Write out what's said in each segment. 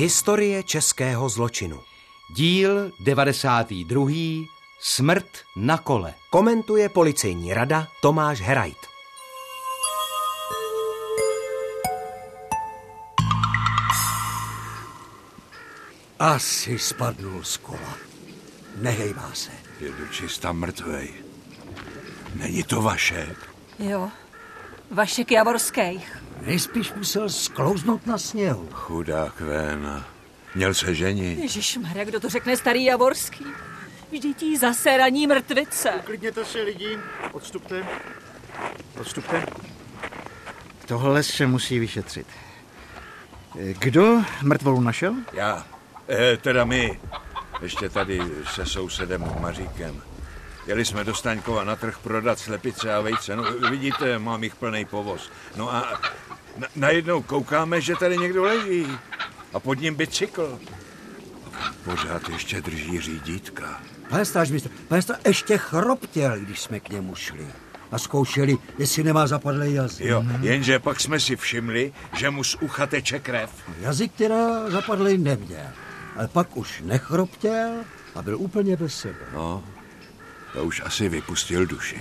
Historie českého zločinu. Díl 92. Smrt na kole. Komentuje policejní rada Tomáš Herajt. Asi spadnul z kola. Nehejbá se. Jedu čistá mrtvej. Není to vaše. Jo, Vašek Javorských. Nejspíš musel sklouznout na sněhu. Chudák ven. Měl se ženit. Ježišmarja, kdo to řekne starý Javorský? Vždyť jí zase raní mrtvice. Klidněte se lidi, odstupte. Odstupte. Tohle se musí vyšetřit. Kdo mrtvolu našel? Já. E, teda my. Ještě tady se sousedem Maříkem. Jeli jsme do Staňkova na trh prodat slepice a vejce. No, vidíte, mám jich plný povoz. No a na, najednou koukáme, že tady někdo leží. A pod ním bicykl. Pořád ještě drží řídítka. Pane stážmistr, pane stáž, ještě chroptěl, když jsme k němu šli. A zkoušeli, jestli nemá zapadlý jazyk. Jo, jenže pak jsme si všimli, že mu z ucha teče krev. Jazyk teda zapadlý neměl. Ale pak už nechroptěl a byl úplně bez sebe. No, to už asi vypustil duši.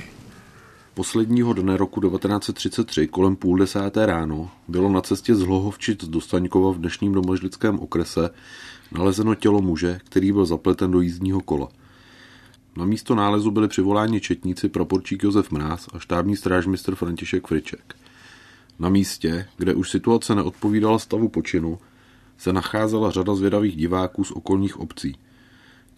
Posledního dne roku 1933 kolem půl desáté ráno bylo na cestě z Hlohovčic do Staňkova v dnešním domožlickém okrese nalezeno tělo muže, který byl zapleten do jízdního kola. Na místo nálezu byli přivoláni četníci praporčík Josef Mráz a štábní strážmistr František Friček. Na místě, kde už situace neodpovídala stavu počinu, se nacházela řada zvědavých diváků z okolních obcí –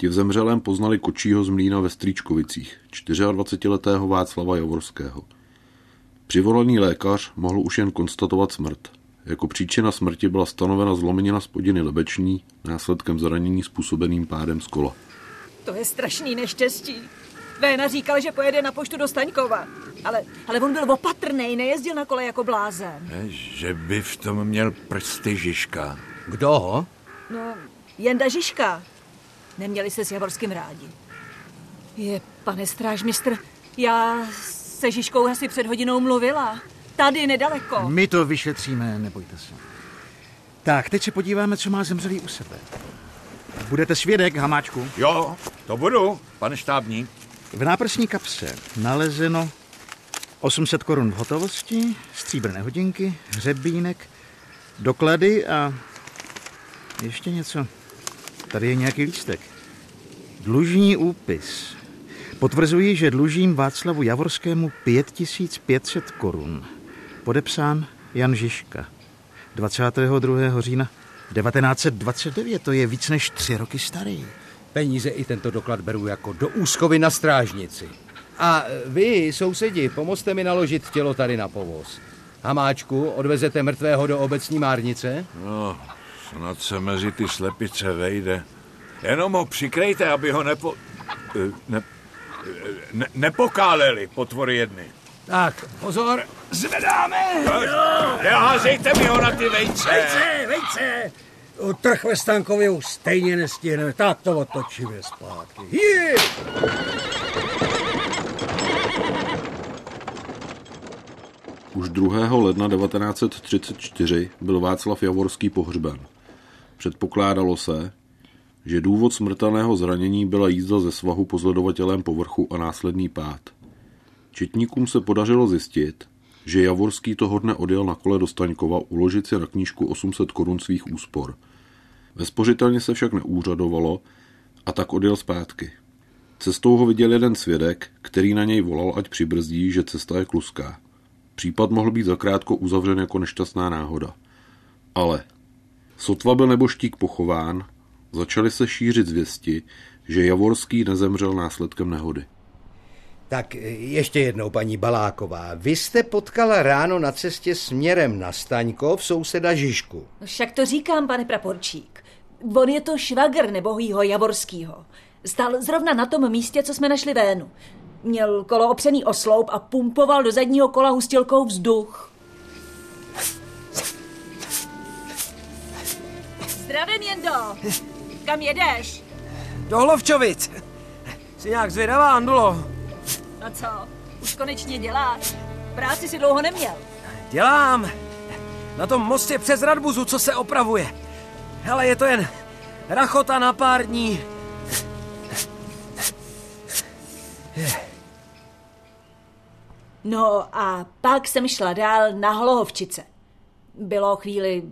Ti v zemřelém poznali kočího z mlína ve Strýčkovicích, 24-letého Václava Javorského. Přivolaný lékař mohl už jen konstatovat smrt. Jako příčina smrti byla stanovena zlomenina spodiny lebeční následkem zranění způsobeným pádem z kola. To je strašný neštěstí. Véna říkal, že pojede na poštu do Staňkova. Ale, ale on byl opatrný, nejezdil na kole jako blázen. Ne, že by v tom měl prsty Žižka. Kdo? No, Jenda Žižka. Neměli se s Javorským rádi. Je, pane strážmistr, já se Žižkou asi před hodinou mluvila. Tady nedaleko. My to vyšetříme, nebojte se. Tak, teď se podíváme, co má zemřelý u sebe. Budete svědek, Hamáčku? Jo, to budu, pane štábní. V náprsní kapse nalezeno 800 korun v hotovosti, stříbrné hodinky, hřebínek, doklady a ještě něco. Tady je nějaký lístek. Dlužní úpis. Potvrzují, že dlužím Václavu Javorskému 5500 korun. Podepsán Jan Žižka. 22. října 1929, to je víc než tři roky starý. Peníze i tento doklad beru jako do úschovy na strážnici. A vy, sousedi, pomozte mi naložit tělo tady na povoz. Hamáčku, odvezete mrtvého do obecní márnice? No, snad se mezi ty slepice vejde. Jenom ho přikrejte, aby ho nepo... Ne, ne, nepokáleli potvory jedny. Tak, pozor, zvedáme! Neházejte mi ho na ty vejce! Vejce, vejce! Trh ve Stankově už stejně nestihneme, tak to otočíme zpátky. Hi! Už 2. ledna 1934 byl Václav Javorský pohřben. Předpokládalo se, že důvod smrtelného zranění byla jízda ze svahu po zledovatelém povrchu a následný pád. Četníkům se podařilo zjistit, že Javorský toho dne odjel na kole do Staňkova uložit si na knížku 800 korun svých úspor. Ve spořitelně se však neúřadovalo a tak odjel zpátky. Cestou ho viděl jeden svědek, který na něj volal, ať přibrzdí, že cesta je kluská. Případ mohl být zakrátko uzavřen jako nešťastná náhoda. Ale sotva byl neboštík pochován, začaly se šířit zvěsti, že Javorský nezemřel následkem nehody. Tak ještě jednou, paní Baláková. Vy jste potkala ráno na cestě směrem na Staňkov souseda Žižku. No však to říkám, pane Praporčík. On je to švagr nebohýho Javorskýho. Stál zrovna na tom místě, co jsme našli vénu. Měl kolo opřený o sloup a pumpoval do zadního kola hustilkou vzduch. Zdravím, Jendo. Kam jedeš? Do Hlovčovic. Jsi nějak zvědavá, Andulo? A co? Už konečně děláš? Práci si dlouho neměl. Dělám. Na tom mostě přes Radbuzu, co se opravuje. Ale je to jen rachota na pár dní. No a pak jsem šla dál na Hlohovčice. Bylo chvíli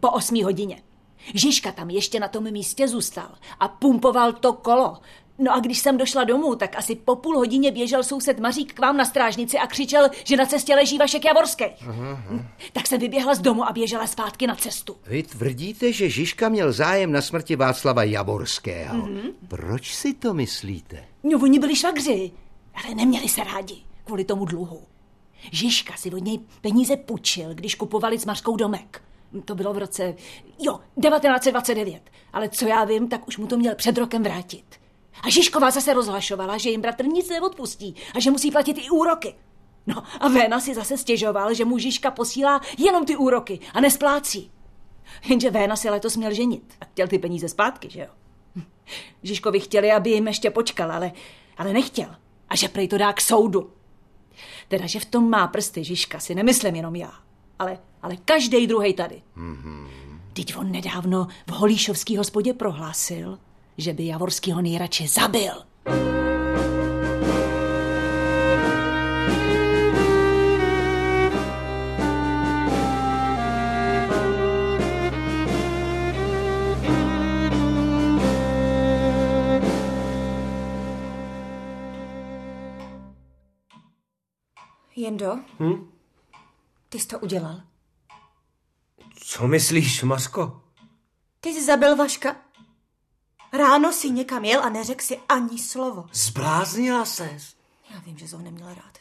po osmí hodině. Žižka tam ještě na tom místě zůstal a pumpoval to kolo. No a když jsem došla domů, tak asi po půl hodině běžel soused Mařík k vám na strážnici a křičel, že na cestě leží Vašek Javorský. Aha. Tak jsem vyběhla z domu a běžela zpátky na cestu. Vy tvrdíte, že Žižka měl zájem na smrti Václava Javorského. Mm-hmm. Proč si to myslíte? No, oni byli švagři, ale neměli se rádi kvůli tomu dluhu. Žižka si od něj peníze půjčil, když kupovali s Mařkou domek. To bylo v roce, jo, 1929. Ale co já vím, tak už mu to měl před rokem vrátit. A Žižková zase rozhlašovala, že jim bratr nic neodpustí a že musí platit i úroky. No a Véna si zase stěžoval, že mu Žižka posílá jenom ty úroky a nesplácí. Jenže Véna si letos měl ženit a chtěl ty peníze zpátky, že jo? Žižkovi chtěli, aby jim ještě počkal, ale, ale nechtěl. A že prej to dá k soudu. Teda, že v tom má prsty Žižka, si nemyslím jenom já. Ale, ale každý druhý tady. Mm-hmm. Teď on nedávno v Holíšovský hospodě prohlásil, že by Javorskýho nejradši zabil. Jendo? Hm? Ty jsi to udělal. Co myslíš, Mařko? Ty jsi zabil Vaška? Ráno si někam jel a neřekl si ani slovo. Zbláznila ses. Já vím, že jsi ho neměl rád.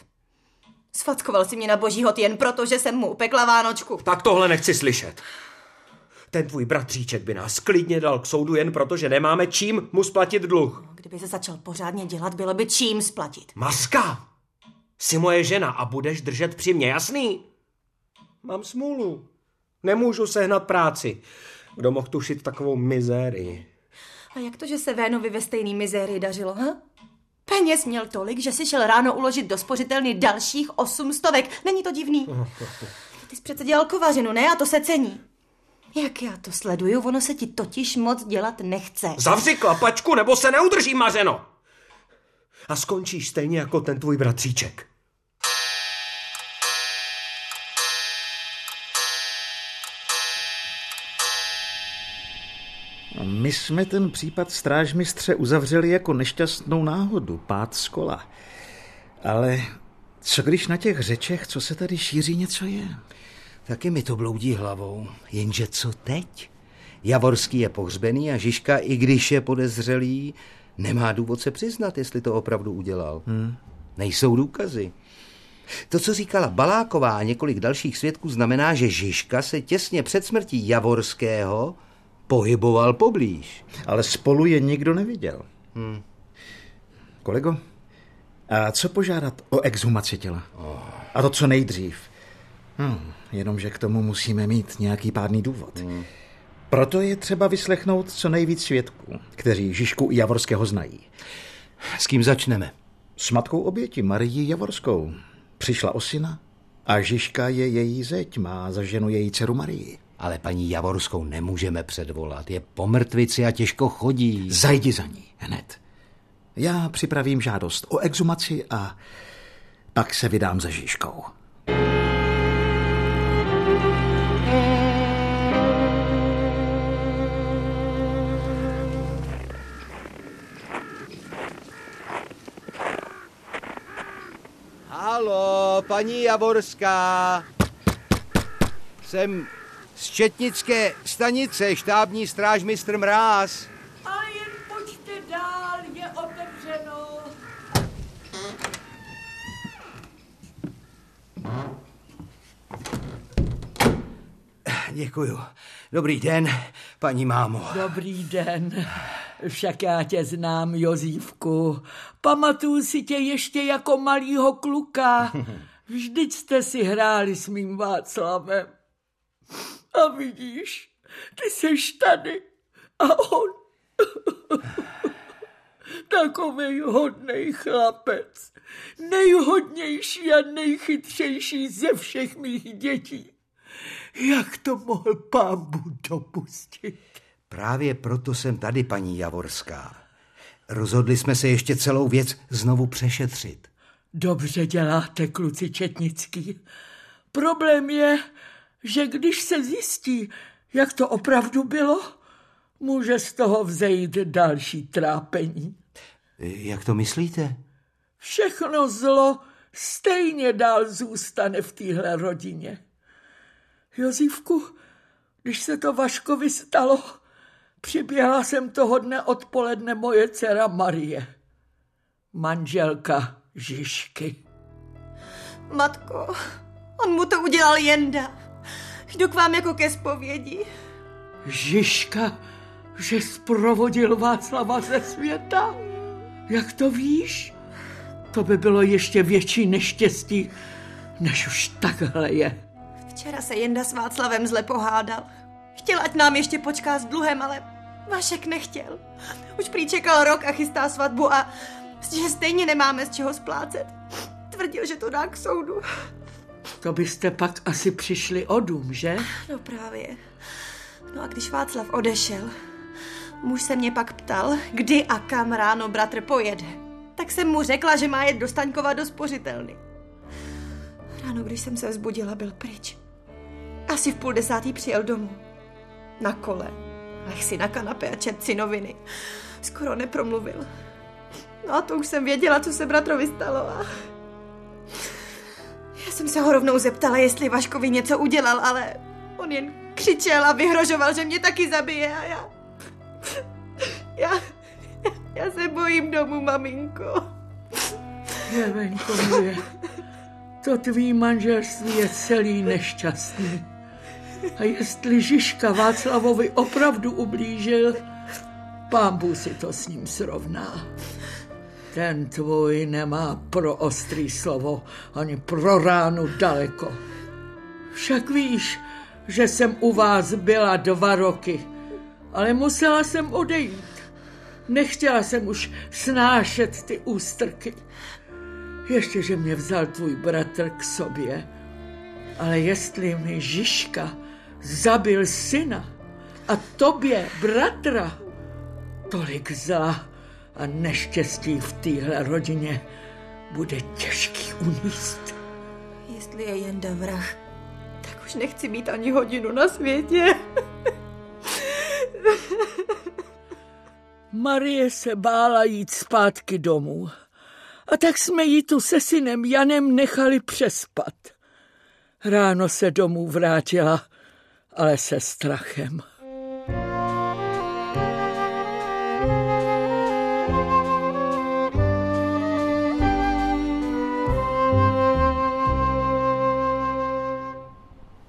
Sfackoval si mě na boží hod jen proto, že jsem mu upekla Vánočku. Tak tohle nechci slyšet. Ten tvůj bratříček by nás klidně dal k soudu jen proto, že nemáme čím mu splatit dluh. Kdyby se začal pořádně dělat, bylo by čím splatit. Maska! Jsi moje žena a budeš držet při mě, jasný? Mám smůlu. Nemůžu sehnat práci. Kdo mohl tušit takovou mizérii? A jak to, že se Vénovi ve stejný mizérii dařilo, ha? Peněz měl tolik, že si šel ráno uložit do spořitelny dalších osm stovek. Není to divný? Ty jsi přece dělal kovařinu, ne? A to se cení. Jak já to sleduju, ono se ti totiž moc dělat nechce. Zavři klapačku, nebo se neudrží, Mařeno! A skončíš stejně jako ten tvůj bratříček. My jsme ten případ strážmistře uzavřeli jako nešťastnou náhodu, pád z kola. Ale co když na těch řečech, co se tady šíří, něco je? Taky mi to bloudí hlavou. Jenže co teď? Javorský je pohřbený a Žižka, i když je podezřelý, nemá důvod se přiznat, jestli to opravdu udělal. Hmm. Nejsou důkazy. To, co říkala Baláková a několik dalších svědků, znamená, že Žižka se těsně před smrtí Javorského pohyboval poblíž. Ale spolu je nikdo neviděl. Hmm. Kolego, a co požádat o exhumaci těla? Oh. A to co nejdřív. Hmm, jenomže k tomu musíme mít nějaký pádný důvod. Hmm. Proto je třeba vyslechnout co nejvíc svědků, kteří Žižku i Javorského znají. S kým začneme? S matkou oběti, Marii Javorskou. Přišla o syna a Žižka je její zeď, má za ženu její dceru Marii. Ale paní Javorskou nemůžeme předvolat. Je po mrtvici a těžko chodí. Zajdi za ní, hned. Já připravím žádost o exumaci a pak se vydám za Žižkou. Halo, paní Javorská. Jsem z Četnické stanice, štábní strážmistr Mráz. A jen pojďte dál, je otevřeno. Děkuju. Dobrý den, paní mámo. Dobrý den. Však já tě znám, Jozívku. Pamatuju si tě ještě jako malýho kluka. Vždyť jste si hráli s mým Václavem. A vidíš, ty jsi tady a on. Takový hodný chlapec. Nejhodnější a nejchytřejší ze všech mých dětí. Jak to mohl pán Bůh dopustit? Právě proto jsem tady, paní Javorská. Rozhodli jsme se ještě celou věc znovu přešetřit. Dobře děláte, kluci Četnický. Problém je, že když se zjistí, jak to opravdu bylo, může z toho vzejít další trápení. Jak to myslíte? Všechno zlo stejně dál zůstane v téhle rodině. Jozívku, když se to Vaškovi stalo, přiběhla jsem toho dne odpoledne moje dcera Marie, manželka Žižky. Matko, on mu to udělal Jenda. Jdu k vám jako ke zpovědi. Žižka, že sprovodil Václava ze světa? Jak to víš? To by bylo ještě větší neštěstí, než už takhle je. Včera se Jenda s Václavem zle pohádal. Chtěl, ať nám ještě počká s dluhem, ale Vašek nechtěl. Už prý čekal rok a chystá svatbu a že stejně nemáme z čeho splácet. Tvrdil, že to dá k soudu. To byste pak asi přišli o dům, že? No právě. No a když Václav odešel, muž se mě pak ptal, kdy a kam ráno bratr pojede. Tak jsem mu řekla, že má jet do Staňkova do spořitelny. Ráno, když jsem se vzbudila, byl pryč. Asi v půl desátý přijel domů. Na kole. Lech si na kanapě a čet si noviny. Skoro nepromluvil. No a to už jsem věděla, co se bratrovi stalo. A... Jsem se ho rovnou zeptala, jestli Vaškovi něco udělal, ale on jen křičel a vyhrožoval, že mě taky zabije a já... Já... Já se bojím domů, maminko. Jevenko moje, to tvý manželství je celý nešťastný. A jestli Žižka Václavovi opravdu ublížil, pán Bůh si to s ním srovná. Ten tvůj nemá pro ostrý slovo ani pro ránu daleko. Však víš, že jsem u vás byla dva roky, ale musela jsem odejít. Nechtěla jsem už snášet ty ústrky. Ještě, že mě vzal tvůj bratr k sobě. Ale jestli mi Žižka zabil syna a tobě bratra, tolik zla a neštěstí v téhle rodině bude těžký uníst. Jestli je Jenda vrah, tak už nechci mít ani hodinu na světě. Marie se bála jít zpátky domů. A tak jsme ji tu se synem Janem nechali přespat. Ráno se domů vrátila, ale se strachem.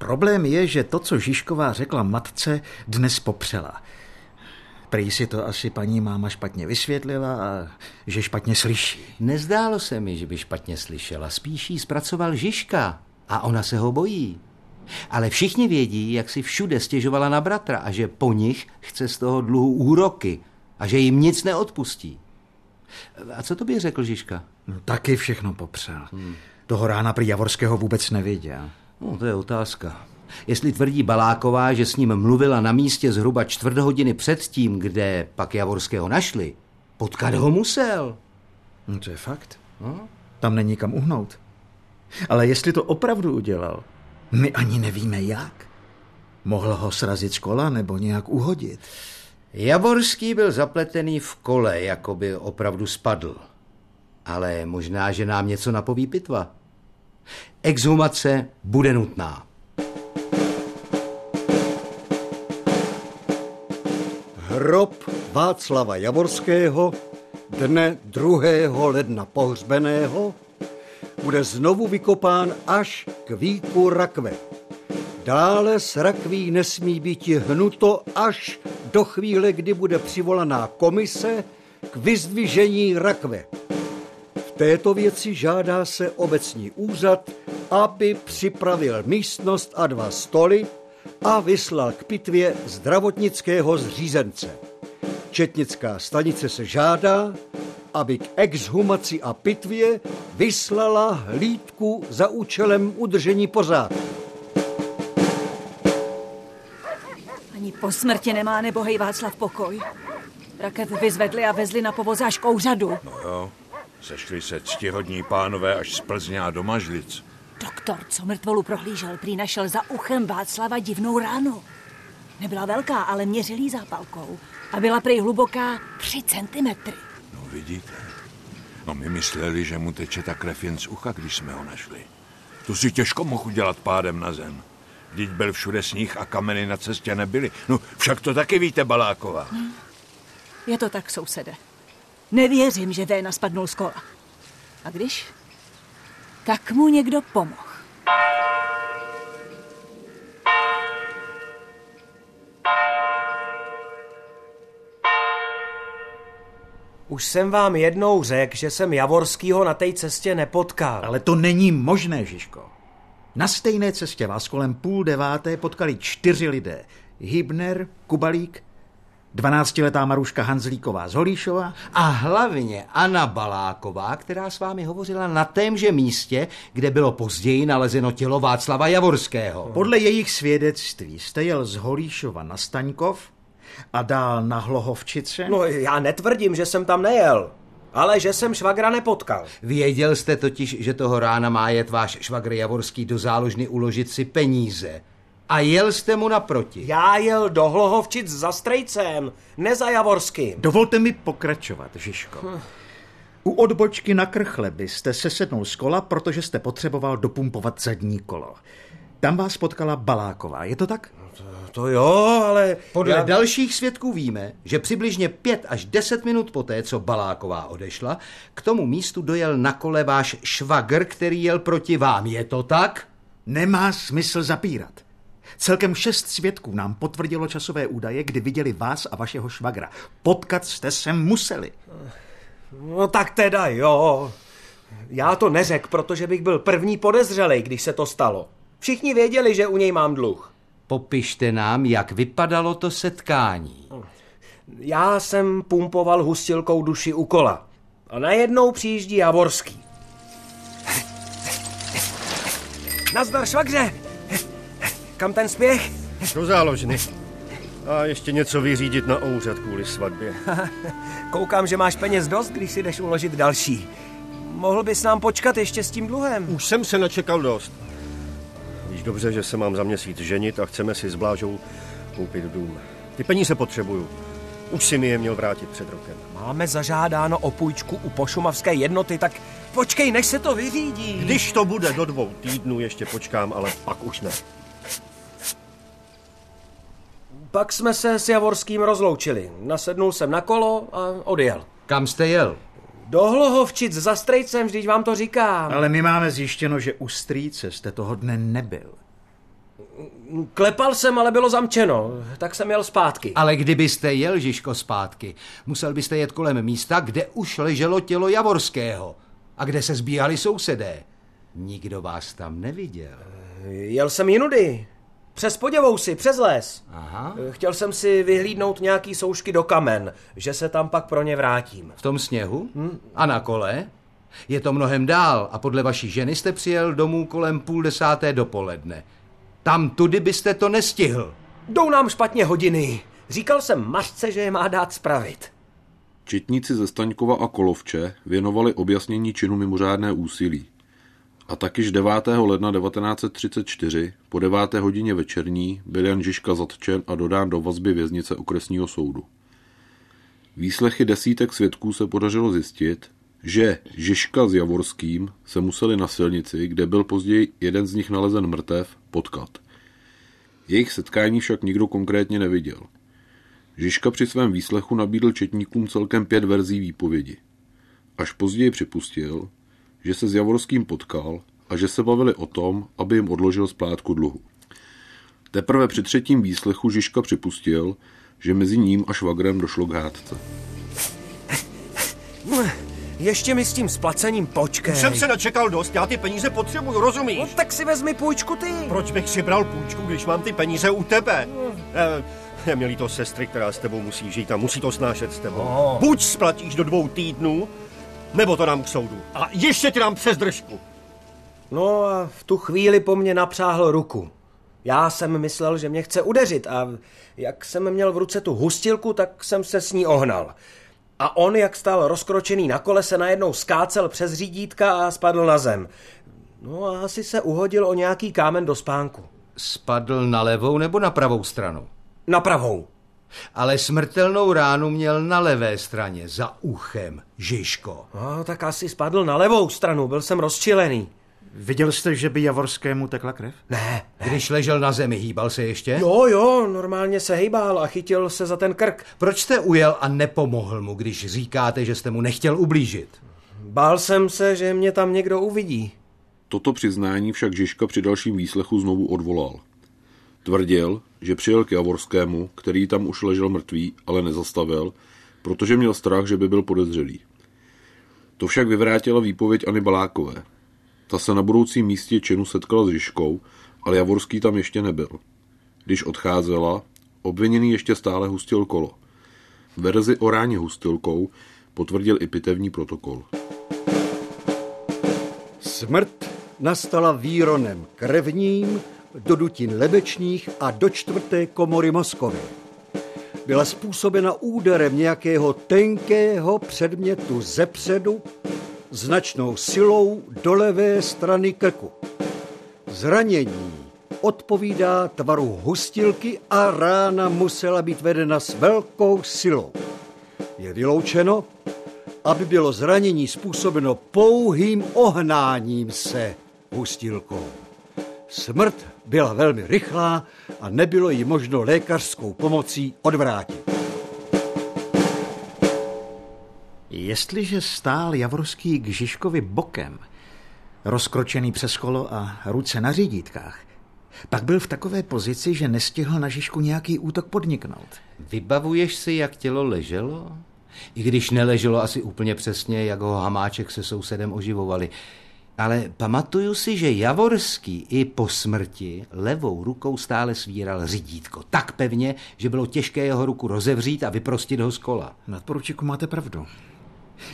Problém je, že to, co Žižková řekla matce, dnes popřela. Prý si to asi paní máma špatně vysvětlila a že špatně slyší. Nezdálo se mi, že by špatně slyšela. Spíš jí zpracoval Žižka a ona se ho bojí. Ale všichni vědí, jak si všude stěžovala na bratra a že po nich chce z toho dluhu úroky a že jim nic neodpustí. A co to by řekl Žižka? No, taky všechno popřel. Hmm. Toho rána prý Javorského vůbec nevěděl. No, to je otázka. Jestli tvrdí Baláková, že s ním mluvila na místě zhruba čtvrt hodiny předtím, kde pak Javorského našli, potkat ho musel. No, to je fakt. No? Tam není kam uhnout. Ale jestli to opravdu udělal, my ani nevíme jak. Mohl ho srazit z kola nebo nějak uhodit. Javorský byl zapletený v kole, jako by opravdu spadl. Ale možná, že nám něco napoví pitva. Exhumace bude nutná. Hrob Václava Javorského dne 2. ledna pohřbeného bude znovu vykopán až k víku rakve. Dále z rakví nesmí být hnuto až do chvíle, kdy bude přivolaná komise k vyzdvižení rakve. V této věci žádá se obecní úřad, aby připravil místnost a dva stoly a vyslal k pitvě zdravotnického zřízence. Četnická stanice se žádá, aby k exhumaci a pitvě vyslala hlídku za účelem udržení pořádku. Ani Po smrti nemá nebohej Václav pokoj. Rakev vyzvedli a vezli na povoz až k úřadu. No jo, sešli se ctihodní pánové až z Plzně a do Mažlic. Doktor, co mrtvolu prohlížel, prý našel za uchem Václava divnou ránu. Nebyla velká, ale měřil jí zápalkou. A byla prý hluboká 3 centimetry. No vidíte. No my mysleli, že mu teče ta krev jen z ucha, když jsme ho našli. To si těžko mohl udělat pádem na zem. Vždyť byl všude sníh a kameny na cestě nebyly. No však to taky víte, Baláková. Hmm. Je to tak, sousede. Nevěřím, že Véna spadnul z kola. A když? Tak mu někdo pomohl. Už jsem vám jednou řekl, že jsem Javorskýho na té cestě nepotkal. Ale to není možné, Žižko. Na stejné cestě vás kolem půl deváté potkali čtyři lidé. Hybner, Kubalík, dvanáctiletá Maruška Hanzlíková z Holíšova a hlavně Anna Baláková, která s vámi hovořila na témže místě, kde bylo později nalezeno tělo Václava Javorského. Podle jejich svědectví jste jel z Holíšova na Staňkov a dál na Hlohovčice? No já netvrdím, že jsem tam nejel. Ale že jsem švagra nepotkal. Věděl jste totiž, že toho rána má jet váš švagr Javorský do záložny uložit si peníze. A jel jste mu naproti. Já jel do Hlohovčic za strejcem, ne za Javorským. Dovolte mi pokračovat, Žižko. Hm. U odbočky na Krchle byste se sednul z kola, protože jste potřeboval dopumpovat zadní kolo. Tam vás potkala Baláková, je to tak? To, to jo, ale... Podle já... dalších svědků víme, že přibližně pět až deset minut poté, co Baláková odešla, k tomu místu dojel na kole váš švagr, který jel proti vám. Je to tak? Nemá smysl zapírat. Celkem šest svědků nám potvrdilo časové údaje, kdy viděli vás a vašeho švagra. Potkat jste se museli. No tak teda jo. Já to neřek, protože bych byl první podezřelý, když se to stalo. Všichni věděli, že u něj mám dluh. Popište nám, jak vypadalo to setkání. Já jsem pumpoval hustilkou duši u kola. A najednou přijíždí Javorský. Nazdar, švagře! Kam ten spěch? Do záložny. A ještě něco vyřídit na úřad kvůli svatbě. Koukám, že máš peněz dost, když si jdeš uložit další. Mohl bys nám počkat ještě s tím dluhem? Už jsem se načekal dost. Víš dobře, že se mám za měsíc ženit a chceme si s Blážou koupit dům. Ty peníze potřebuju. Už si mi je měl vrátit před rokem. Máme zažádáno o půjčku u pošumavské jednoty, tak počkej, než se to vyřídí. Když to bude do dvou týdnů, ještě počkám, ale pak už ne. Pak jsme se s Javorským rozloučili. Nasednul jsem na kolo a odjel. Kam jste jel? Do Hlohovčic za strejcem, vždyť vám to říkám. Ale my máme zjištěno, že u strýce jste toho dne nebyl. Klepal jsem, ale bylo zamčeno, tak jsem jel zpátky. Ale kdybyste jel, Žižko, zpátky, musel byste jet kolem místa, kde už leželo tělo Javorského a kde se zbíhali sousedé. Nikdo vás tam neviděl. Jel jsem jinudy. Přes poděvou si, přes les. Aha. Chtěl jsem si vyhlídnout nějaký soušky do kamen, že se tam pak pro ně vrátím. V tom sněhu? Hm? A na kole? Je to mnohem dál a podle vaší ženy jste přijel domů kolem půl desáté dopoledne. Tam tudy byste to nestihl. Jdou nám špatně hodiny. Říkal jsem Mařce, že je má dát spravit. Četníci ze Staňkova a Kolovče věnovali objasnění činu mimořádné úsilí. A takyž 9. ledna 1934 po 9. hodině večerní byl Jan Žižka zatčen a dodán do vazby věznice okresního soudu. Výslechy desítek svědků se podařilo zjistit, že Žižka s Javorským se museli na silnici, kde byl později jeden z nich nalezen mrtev, potkat. Jejich setkání však nikdo konkrétně neviděl. Žižka při svém výslechu nabídl četníkům celkem pět verzí výpovědi. Až později připustil, že se s Javorským potkal a že se bavili o tom, aby jim odložil splátku dluhu. Teprve při třetím výslechu Žižka připustil, že mezi ním a švagrem došlo k hádce. Ještě mi s tím splacením počkej. Už jsem se načekal dost, já ty peníze potřebuju, rozumíš? No, tak si vezmi půjčku ty. Proč bych si bral půjčku, když mám ty peníze u tebe? No. Eh, měli to sestry, která s tebou musí žít a musí to snášet s tebou. No. Buď splatíš do dvou týdnů, nebo to dám k soudu. A ještě ti dám přes držku. No a v tu chvíli po mně napřáhl ruku. Já jsem myslel, že mě chce udeřit a jak jsem měl v ruce tu hustilku, tak jsem se s ní ohnal. A on, jak stál rozkročený na kole, se najednou skácel přes řídítka a spadl na zem. No a asi se uhodil o nějaký kámen do spánku. Spadl na levou nebo na pravou stranu? Na pravou. Ale smrtelnou ránu měl na levé straně, za uchem, Žižko. No, tak asi spadl na levou stranu, byl jsem rozčilený. Viděl jste, že by Javorskému tekla krev? Ne, ne. Když ležel na zemi, hýbal se ještě? Jo, jo, normálně se hejbal a chytil se za ten krk. Proč jste ujel a nepomohl mu, když říkáte, že jste mu nechtěl ublížit? Bál jsem se, že mě tam někdo uvidí. Toto přiznání však Žižka při dalším výslechu znovu odvolal. Tvrdil, že přijel k Javorskému, který tam už ležel mrtvý, ale nezastavil, protože měl strach, že by byl podezřelý. To však vyvrátila výpověď Ani Balákové. Ta se na budoucím místě činu setkala s Žižkou, ale Javorský tam ještě nebyl. Když odcházela, obviněný ještě stále hustil kolo. Verzi o ráně hustilkou potvrdil i pitevní protokol. Smrt nastala výronem krevním, do dutin lebečních a do čtvrté komory mozkové. Byla způsobena úderem nějakého tenkého předmětu zepředu značnou silou do levé strany krku. Zranění odpovídá tvaru hustilky a rána musela být vedena s velkou silou. Je vyloučeno, aby bylo zranění způsobeno pouhým ohnáním se hustilkou. Smrt byla velmi rychlá a nebylo ji možno lékařskou pomocí odvrátit. Jestliže stál Javorský k Žižkovi bokem, rozkročený přes kolo a ruce na řídítkách, pak byl v takové pozici, že nestihl na Žižku nějaký útok podniknout. Vybavuješ si, jak tělo leželo? I když neleželo asi úplně přesně, jak ho Hamáček se sousedem oživovali. Ale pamatuju si, že Javorský i po smrti levou rukou stále svíral řídítko. Tak pevně, že bylo těžké jeho ruku rozevřít a vyprostit ho z kola. Nadporučíku máte pravdu.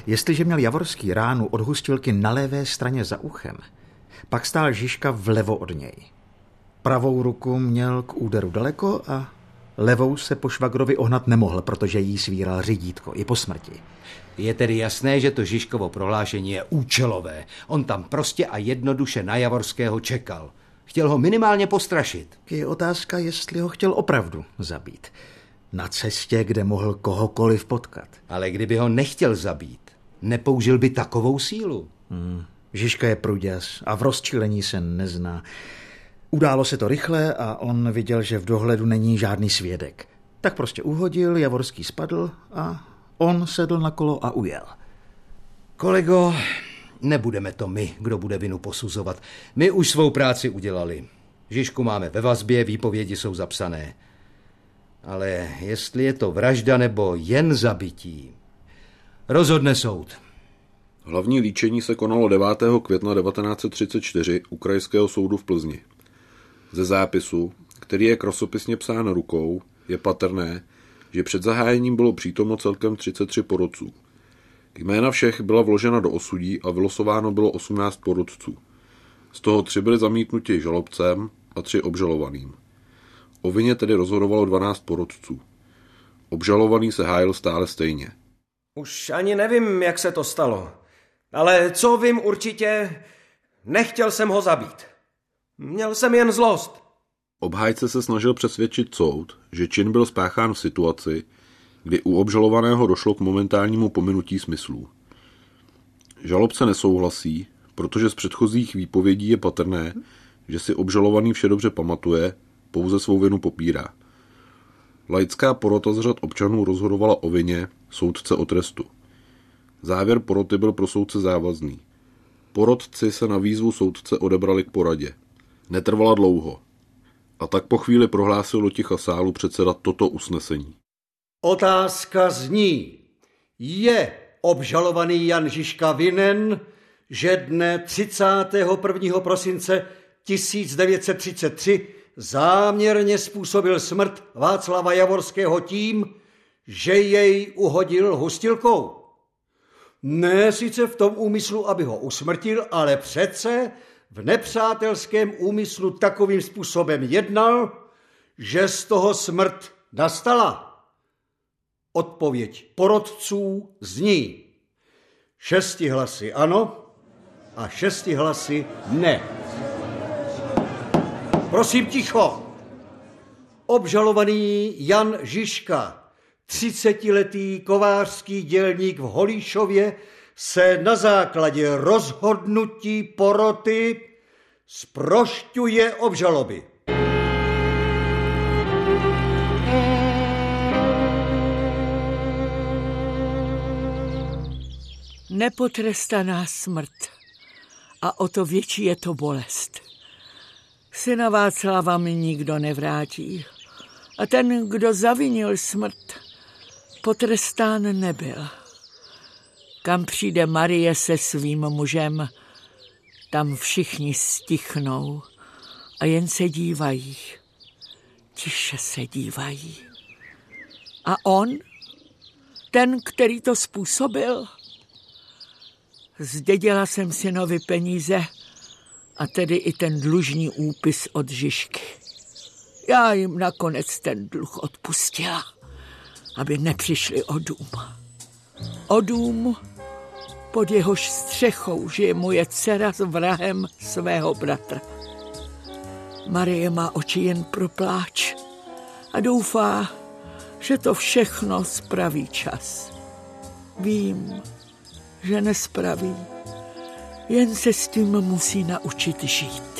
Jestliže měl Javorský ránu od hustilky na levé straně za uchem, pak stál Žižka vlevo od něj. Pravou ruku měl k úderu daleko a levou se po švagrovi ohnat nemohl, protože jí svíral řídítko i po smrti. Je tedy jasné, že to Žižkovo prohlášení je účelové. On tam prostě a jednoduše na Javorského čekal. Chtěl ho minimálně postrašit. Je otázka, jestli ho chtěl opravdu zabít. Na cestě, kde mohl kohokoliv potkat. Ale kdyby ho nechtěl zabít, nepoužil by takovou sílu. Hmm. Žižka je pruděs a v rozčilení se nezná. Událo se to rychle a on viděl, že v dohledu není žádný svědek. Tak prostě uhodil, Javorský spadl a on sedl na kolo a ujel. Kolego, nebudeme to my, kdo bude vinu posuzovat. My už svou práci udělali. Žižku máme ve vazbě, výpovědi jsou zapsané. Ale jestli je to vražda nebo jen zabití, rozhodne soud. Hlavní líčení se konalo 9. května 1934 u Krajského soudu v Plzni. Ze zápisu, který je krasopisně psán rukou, je patrné, že před zahájením bylo přítomno celkem 33 porodců. Jména všech byla vložena do osudí a vylosováno bylo 18 porodců. Z toho tři byly zamítnuti žalobcem a tři obžalovaným. O vině tedy rozhodovalo 12 porodců. Obžalovaný se hájil stále stejně. Už ani nevím, jak se to stalo. Ale co vím určitě, nechtěl jsem ho zabít. Měl jsem jen zlost. Obhájce se snažil přesvědčit soud, že čin byl spáchán v situaci, kdy u obžalovaného došlo k momentálnímu pominutí smyslů. Žalobce nesouhlasí, protože z předchozích výpovědí je patrné, že si obžalovaný vše dobře pamatuje, pouze svou vinu popírá. Laická porota z řad občanů rozhodovala o vině, soudce o trestu. Závěr poroty byl pro soudce závazný. Porotci se na výzvu soudce odebrali k poradě. Netrvala dlouho. A tak po chvíli prohlásil do ticha sálu předseda toto usnesení. Otázka zní, je obžalovaný Jan Žižka vinen, že dne 31. prosince 1933 záměrně způsobil smrt Václava Javorského tím, že jej uhodil hustilkou. Ne sice v tom úmyslu, aby ho usmrtil, ale přece v nepřátelském úmyslu takovým způsobem jednal, že z toho smrt nastala? Odpověď porodců zní šesti hlasy ano a šesti hlasy ne. Prosím ticho. Obžalovaný Jan Žižka, třicetiletý kovářský dělník v Holíšově, se na základě rozhodnutí poroty sprošťuje obžaloby. Nepotrestaná smrt. A o to větší je to bolest. Syna Václava mi nikdo nevrátí. A ten, kdo zavinil smrt, potrestán nebyl. Kam přijde Marie se svým mužem, tam všichni stichnou a jen se dívají. Tiše se dívají. A on, ten, který to způsobil, zdědila jsem synovi peníze a tedy i ten dlužní úpis od Žižky. Já jim nakonec ten dluh odpustila, aby nepřišli o dům. O dům, pod jehož střechou žije moje dcera s vrahem svého bratra. Marie má oči jen pro pláč a doufá, že to všechno spraví čas. Vím, že nespraví, jen se s tím musí naučit žít.